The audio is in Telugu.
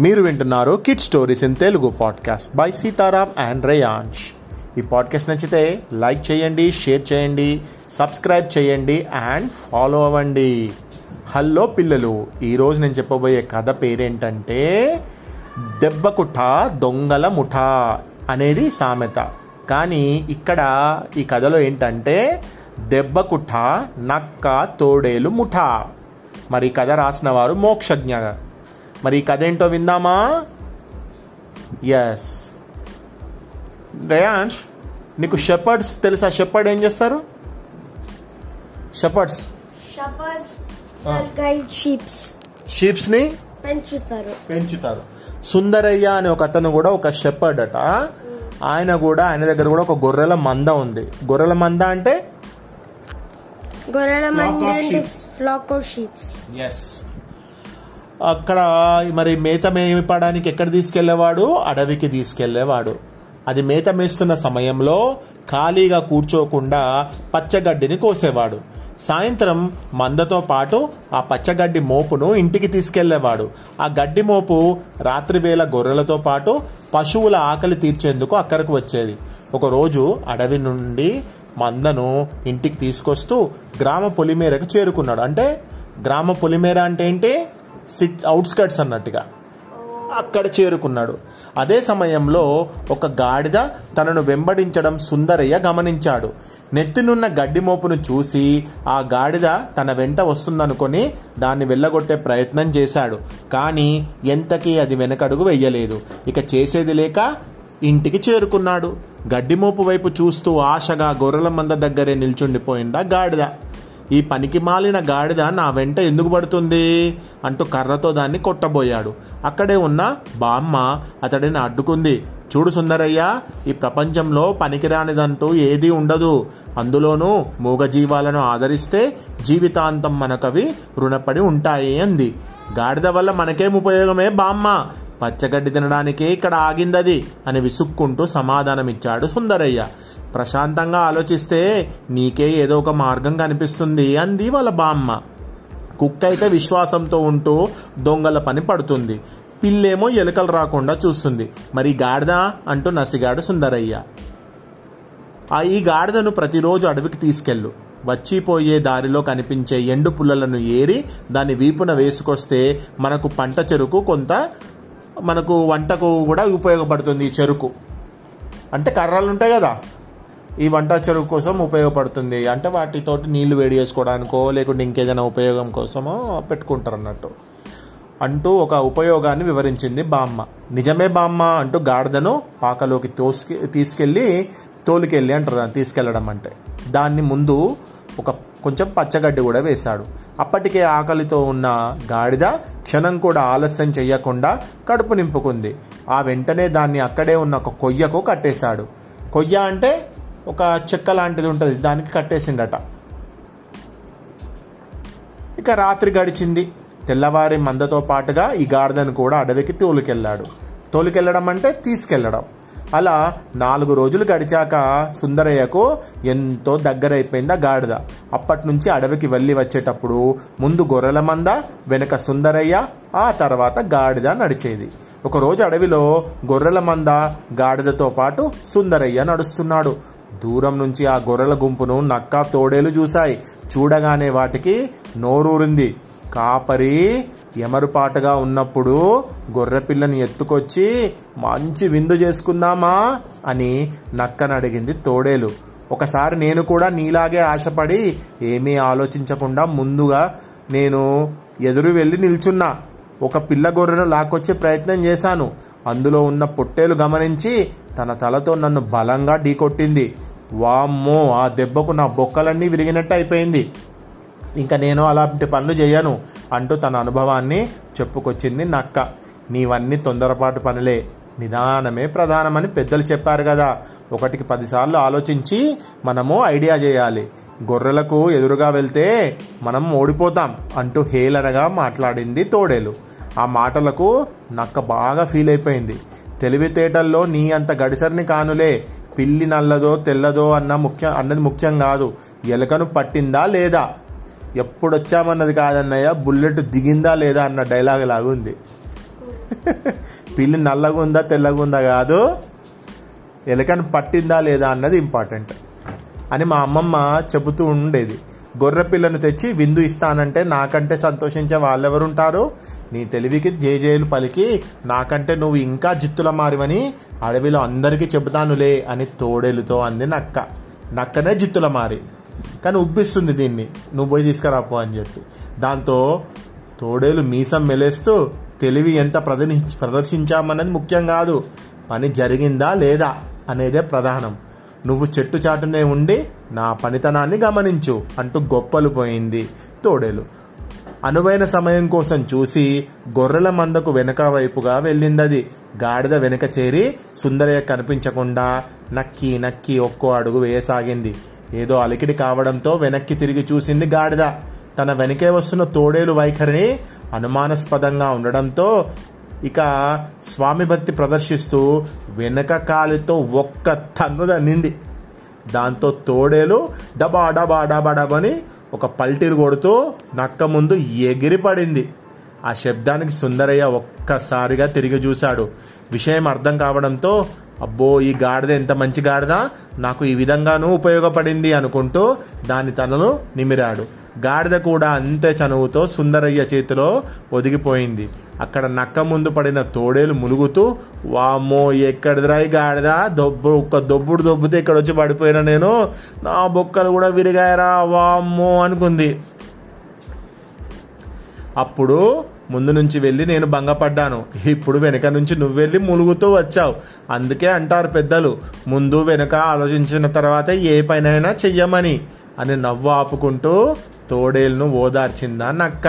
మీరు వింటున్నారు kid stories in Telugu podcast by Sitaram and Reyansh ఈ పాడ్కాస్ట్ నచ్చితే లైక్ చేయండి షేర్ చేయండి సబ్స్క్రైబ్ చేయండి అండ్ ఫాలో అవ్వండి. హలో పిల్లలు ఈరోజు నేను చెప్పబోయే కథ పేరేంటంటే దెబ్బకుఠ దొంగల ముఠ అనేది సామెత. కానీ ఇక్కడ ఈ కథలో ఏంటంటే దెబ్బకుఠ నక్క తోడేలు ముఠ. మరి కథ రాసిన వారు మోక్షజ్ఞ మరి ఈ కథ ఏంటో విందామా? ఎస్ రేయాంష్ నీకు షెపర్డ్స్ తెలుసా? షెపర్డ్ ఏం చేస్తారు? షెపర్డ్స్ షపర్స్ గైడ్ షీప్స్ షీప్స్ని పెంచుతారు. పెంచుతారు. సుందరయ్య అనే ఒక అతను కూడా ఒక షెపర్డ్ అట. ఆయన కూడా ఆయన దగ్గర కూడా ఒక గొర్రెల మంద ఉంది. గొర్రెల మంద అంటే? గొర్రెల మంది. ఫ్లాక్ ఆఫ్ షీప్స్ ఎస్ అక్కడ మరి మేత మేపడానికి ఎక్కడ తీసుకెళ్ళేవాడు? అడవికి తీసుకెళ్ళేవాడు. అది మేత మేస్తున్న సమయంలో ఖాళీగా కూర్చోకుండా పచ్చగడ్డిని కోసేవాడు. సాయంత్రం మందతో పాటు ఆ పచ్చగడ్డి మోపును ఇంటికి తీసుకెళ్ళేవాడు. ఆ గడ్డి మోపు రాత్రివేళ గొర్రెలతో పాటు పశువుల ఆకలి తీర్చేందుకు అక్కడికి వచ్చేది. ఒకరోజు అడవి నుండి మందను ఇంటికి తీసుకొస్తూ గ్రామ పొలిమేరకు చేరుకున్నాడు. అంటే గ్రామ పొలిమేర అంటే ఏంటి? సిట్ అవుట్స్కట్స్ అన్నట్టుగా. అక్కడ చేరుకున్నాడు. అదే సమయంలో ఒక గాడిద తనను వెంబడించడం సుందరయ్య గమనించాడు. నెత్తినున్న గడ్డి మోపును చూసి ఆ గాడిద తన వెంట వస్తుందనుకొని దాన్ని వెళ్ళగొట్టే ప్రయత్నం చేశాడు. కానీ ఎంతకీ అది వెనకడుగు వెయ్యలేదు. ఇక చేసేది లేక ఇంటికి చేరుకున్నాడు. గడ్డి మోపు వైపు చూస్తూ ఆశగా గొర్రెల మంద దగ్గరే నిల్చుండిపోయిందా గాడిద. ఈ పనికి మాలిన గాడిద నా వెంట ఎందుకు పడుతుంది? అంటూ కర్రతో దాన్ని కొట్టబోయాడు. అక్కడే ఉన్న బామ్మ అతడిని అడ్డుకుంది. చూడు సుందరయ్య ఈ ప్రపంచంలో పనికిరానిదంటూ ఏదీ ఉండదు. అందులోనూ మూగజీవాలను ఆదరిస్తే జీవితాంతం మనకవి రుణపడి ఉంటాయి అంది. గాడిద వల్ల మనకేం ఉపయోగమే బామ్మ పచ్చగడ్డి తినడానికే ఇక్కడ ఆగిందది అని విసుక్కుంటూ సమాధానమిచ్చాడు సుందరయ్య. ప్రశాంతంగా ఆలోచిస్తే నీకే ఏదో ఒక మార్గం కనిపిస్తుంది అంది వాళ్ళ బామ్మ. కుక్క అయితే విశ్వాసంతో ఉంటూ దొంగల పని పడుతుంది. పిల్లేమో ఎలుకలు రాకుండా చూస్తుంది. మరి గాడిద అంటూ నసిగాడు సుందరయ్య. ఆ ఈ గాడిదను ప్రతిరోజు అడవికి తీసుకెళ్ళు. వచ్చిపోయే దారిలో కనిపించే ఎండు పుల్లలను ఏరి దాన్ని వీపున వేసుకొస్తే మనకు పంట చెరుకు కొంత మనకు వంటకు కూడా ఉపయోగపడుతుంది ఈ చెరుకు. అంటే కర్రలు ఉంటాయి కదా? ఈ వంట చెరువు కోసం ఉపయోగపడుతుంది. అంటే వాటితోటి నీళ్ళు వేడి చేసుకోవడానికో లేకుంటే ఇంకేదైనా ఉపయోగం కోసమో పెట్టుకుంటారు అన్నట్టు అంటూ ఒక ఉపయోగాన్ని వివరించింది బామ్మ. నిజమే బామ్మ అంటూ గాడిదను పాకలోకి తోసుకి తీసుకెళ్ళి తోలుకెళ్ళి అంటారు దాన్ని తీసుకెళ్ళడం అంటే. దాన్ని ముందు ఒక కొంచెం పచ్చగడ్డి కూడా వేశాడు. అప్పటికే ఆకలితో ఉన్న గాడిద క్షణం కూడా ఆలస్యం చేయకుండా కడుపు నింపుకుంది. ఆ వెంటనే దాన్ని అక్కడే ఉన్న ఒక కొయ్యకు కట్టేశాడు. కొయ్య అంటే ఒక చెక్క లాంటిది ఉంటుంది దానికి కట్టేసిండట. ఇక రాత్రి గడిచింది. తెల్లవారి మందతో పాటుగా ఈ గాడిదను కూడా అడవికి తోలుకెళ్ళాడు. తోలుకెళ్ళడం అంటే తీసుకెళ్ళడం. అలా నాలుగు రోజులు గడిచాక సుందరయ్యకు ఎంతో దగ్గరైపోయింది ఆ గాడిద. అప్పటి నుంచి అడవికి వెళ్ళి వచ్చేటప్పుడు ముందు గొర్రెల మంద వెనక సుందరయ్య ఆ తర్వాత గాడిద నడిచేది. ఒకరోజు అడవిలో గొర్రెల మంద గాడిదతో పాటు సుందరయ్య నడుస్తున్నాడు. దూరం నుంచి ఆ గొర్రెల గుంపును నక్క తోడేలు చూశాయి. చూడగానే వాటికి నోరూరింది. కాపరి ఎమరుపాటుగా ఉన్నప్పుడు గొర్రె పిల్లని ఎత్తుకొచ్చి మంచి విందు చేసుకుందామా? అని నక్కను అడిగింది తోడేలు. ఒకసారి నేను కూడా నీలాగే ఆశపడి ఏమీ ఆలోచించకుండా ముందుగా నేను ఎదురు వెళ్ళి నిల్చున్నా. ఒక పిల్ల గొర్రెను లాక్కొచ్చే ప్రయత్నం చేశాను. అందులో ఉన్న పొట్టేలు గమనించి తన తలతో నన్ను బలంగా ఢీకొట్టింది. వామ్మో ఆ దెబ్బకు నా బొక్కలన్నీ విరిగినట్టు అయిపోయింది. ఇంకా నేను అలాంటి పనులు చేయను అంటూ తన అనుభవాన్ని చెప్పుకొచ్చింది నక్క. నీవన్నీ తొందరపాటు పనులే. నిదానమే ప్రధానమని పెద్దలు చెప్పారు కదా. ఒకటికి పదిసార్లు ఆలోచించి మనము ఐడియా చేయాలి. గొర్రెలకు ఎదురుగా వెళ్తే మనం ఓడిపోతాం అంటూ హేళనగా మాట్లాడింది తోడేలు. ఆ మాటలకు నక్క బాగా ఫీల్ అయిపోయింది. తెలివితేటల్లో నీ అంత గడిసరిని కానులే. పిల్లి నల్లదో తెల్లదో అన్న ముఖ్యం అన్నది ముఖ్యం కాదు. ఎలకను పట్టిందా లేదా? ఎప్పుడొచ్చామన్నది కాదన్నయ్య బుల్లెట్ దిగిందా లేదా అన్న డైలాగ్ లాగా ఉంది. పిల్లి నల్లగా ఉందా తెల్లగా ఉందా కాదు. ఎలకను పట్టిందా లేదా అన్నది ఇంపార్టెంట్. అని మా అమ్మమ్మ చెబుతూ ఉండేది. గొర్రె పిల్లను తెచ్చి విందు ఇస్తానంటే నాకంటే సంతోషించే వాళ్ళెవరుంటారు? నీ తెలివికి జేజేలు పలికి నాకంటే నువ్వు ఇంకా జిత్తుల మారివని అడవిలో అందరికీ చెబుతానులే అని తోడేలుతో అంది నక్క. నక్కనే జిత్తుల మారి. కానీ ఉబ్బిస్తుంది దీన్ని. నువ్వు పోయి తీసుకురాపో అని చెప్పి. దాంతో తోడేలు మీసం మెలేస్తూ తెలివి ఎంత ప్రదర్శి ప్రదర్శించామన్నది ముఖ్యం కాదు. పని జరిగిందా లేదా అనేదే ప్రధానం. నువ్వు చెట్టు చాటునే ఉండి నా పనితనాన్ని గమనించు అంటూ గొప్పలు పోయింది తోడేలు. అనువైన సమయం కోసం చూసి గొర్రెల మందకు వెనక వైపుగా వెళ్ళిందది. గాడిద వెనుక చేరి సుందరయ్య కనిపించకుండా నక్కి నక్కి ఒక్కో అడుగు వేయసాగింది. ఏదో అలికిడి కావడంతో వెనక్కి తిరిగి చూసింది గాడిద. తన వెనకే వస్తున్న తోడేలు వైఖరిని అనుమానాస్పదంగా ఉండడంతో ఇక స్వామి భక్తి ప్రదర్శిస్తూ వెనక కాలితో ఒక్క తన్ను దన్నింది దాంతో తోడేలు డబా డబా డబా డబని ఒక పల్టీలు కొడుతూ నక్క ముందు ఎగిరి పడింది ఆ శబ్దానికి సుందరయ్య ఒక్కసారిగా తిరిగి చూశాడు. విషయం అర్థం కావడంతో అబ్బో ఈ గాడిద ఎంత మంచి గాడిద? నాకు ఈ విధంగానూ ఉపయోగపడింది అనుకుంటూ దాని తనను నిమిరాడు. గాడిద కూడా అంతే చనువుతో సుందరయ్య చేతిలో ఒదిగిపోయింది. అక్కడ నక్క ముందు పడిన తోడేలు ములుగుతూ వామ్మో ఎక్కడిదిరా ఈ గాడిద? దొబ్బు ఒక్క దొబ్బుడు దొబ్బుతే ఇక్కడ వచ్చి పడిపోయినా నేను? నా బొక్కలు కూడా విరిగాయరా వామ్మో అనుకుంది. అప్పుడు ముందు నుంచి వెళ్ళి నేను భంగపడ్డాను. ఇప్పుడు వెనక నుంచి నువ్వు వెళ్ళి ములుగుతూ వచ్చావు. అందుకే అంటారు పెద్దలు ముందు వెనక ఆలోచించిన తర్వాత ఏ పనైనా చెయ్యమని అని నవ్వు ఆపుకుంటూ తోడేల్ను ఓదార్చిందా నక్క?